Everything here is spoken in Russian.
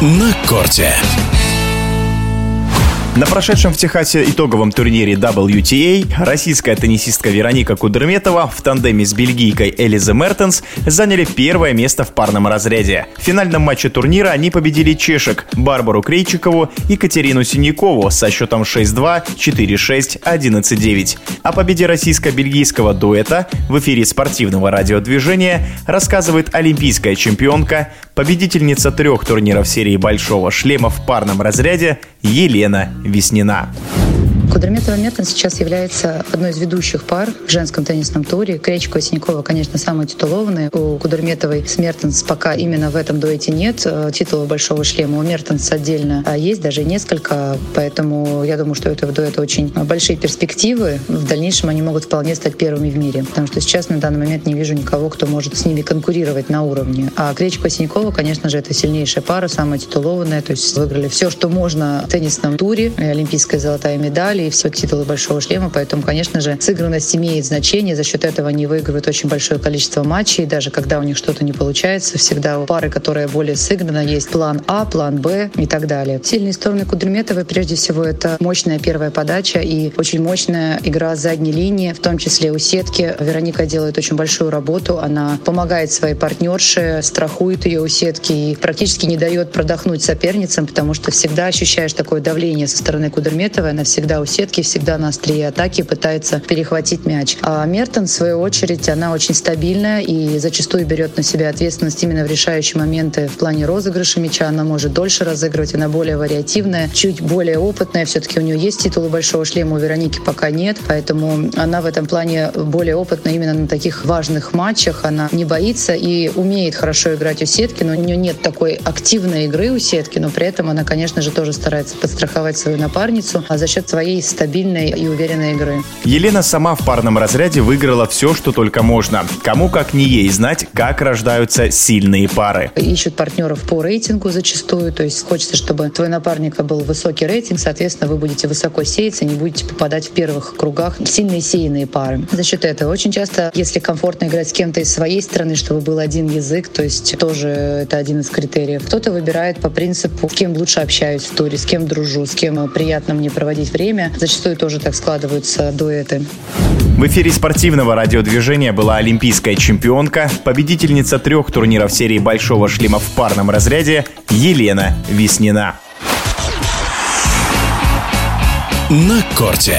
на корте. На прошедшем в Техасе итоговом турнире WTA российская теннисистка Вероника Кудерметова в тандеме с бельгийкой Элизе Мертенс заняли первое место в парном разряде. В финальном матче турнира они победили чешек Барбару Крейчикову и Катерину Синякову со счетом 6-2, 4-6, 11-9. О победе российско-бельгийского дуэта в эфире спортивного радиодвижения рассказывает олимпийская чемпионка, победительница трех турниров серии «Большого шлема» в парном разряде Елена Веснина. Кудерметова Мертон сейчас является одной из ведущих пар в женском теннисном туре. Кречкова и Синякова, конечно, самые титулованные. У Кудерметовой с Мертенс пока именно в этом дуэте нет э, титула большого шлема. У Мертенс отдельно а есть, даже несколько. Поэтому я думаю, что у этого дуэта очень большие перспективы. В дальнейшем они могут вполне стать первыми в мире. Потому что сейчас на данный момент не вижу никого, кто может с ними конкурировать на уровне. А Кречкова и Синякова, конечно же, это сильнейшая пара, самая титулованная. То есть выиграли все, что можно в теннисном туре. И олимпийская золотая медаль, и все титулы большого шлема, поэтому, конечно же, сыгранность имеет значение, за счет этого они выигрывают очень большое количество матчей, даже когда у них что-то не получается, всегда у пары, которая более сыграна, есть план А, план Б и так далее. Сильные стороны Кудерметовой, прежде всего, это мощная первая подача и очень мощная игра задней линии, в том числе у сетки. Вероника делает очень большую работу, она помогает своей партнерше, страхует ее у сетки и практически не дает продохнуть соперницам, потому что всегда ощущаешь такое давление со стороны Кудерметовой, она всегда у сетки, всегда на острие атаки пытается перехватить мяч. А Мертон, в свою очередь, она очень стабильная и зачастую берет на себя ответственность именно в решающие моменты в плане розыгрыша мяча. Она может дольше разыгрывать, она более вариативная, чуть более опытная. Все-таки у нее есть титулы большого шлема, у Вероники пока нет, поэтому она в этом плане более опытная именно на таких важных матчах. Она не боится и умеет хорошо играть у сетки, но у нее нет такой активной игры у сетки, но при этом она, конечно же, тоже старается подстраховать свою напарницу, а за счет своей стабильной и уверенной игры. Елена сама в парном разряде выиграла все, что только можно. Кому как не ей знать, как рождаются сильные пары. Ищут партнеров по рейтингу зачастую, то есть хочется, чтобы твой напарника был высокий рейтинг, соответственно, вы будете высоко сеяться, не будете попадать в первых кругах сильные сеянные пары. За счет этого очень часто, если комфортно играть с кем-то из своей страны, чтобы был один язык, то есть тоже это один из критериев. Кто-то выбирает по принципу, с кем лучше общаюсь в туре, с кем дружу, с кем приятно мне проводить время. Зачастую зачастую тоже так складываются дуэты. В эфире спортивного радиодвижения была олимпийская чемпионка, победительница трех турниров серии «Большого шлема» в парном разряде Елена Веснина. На корте.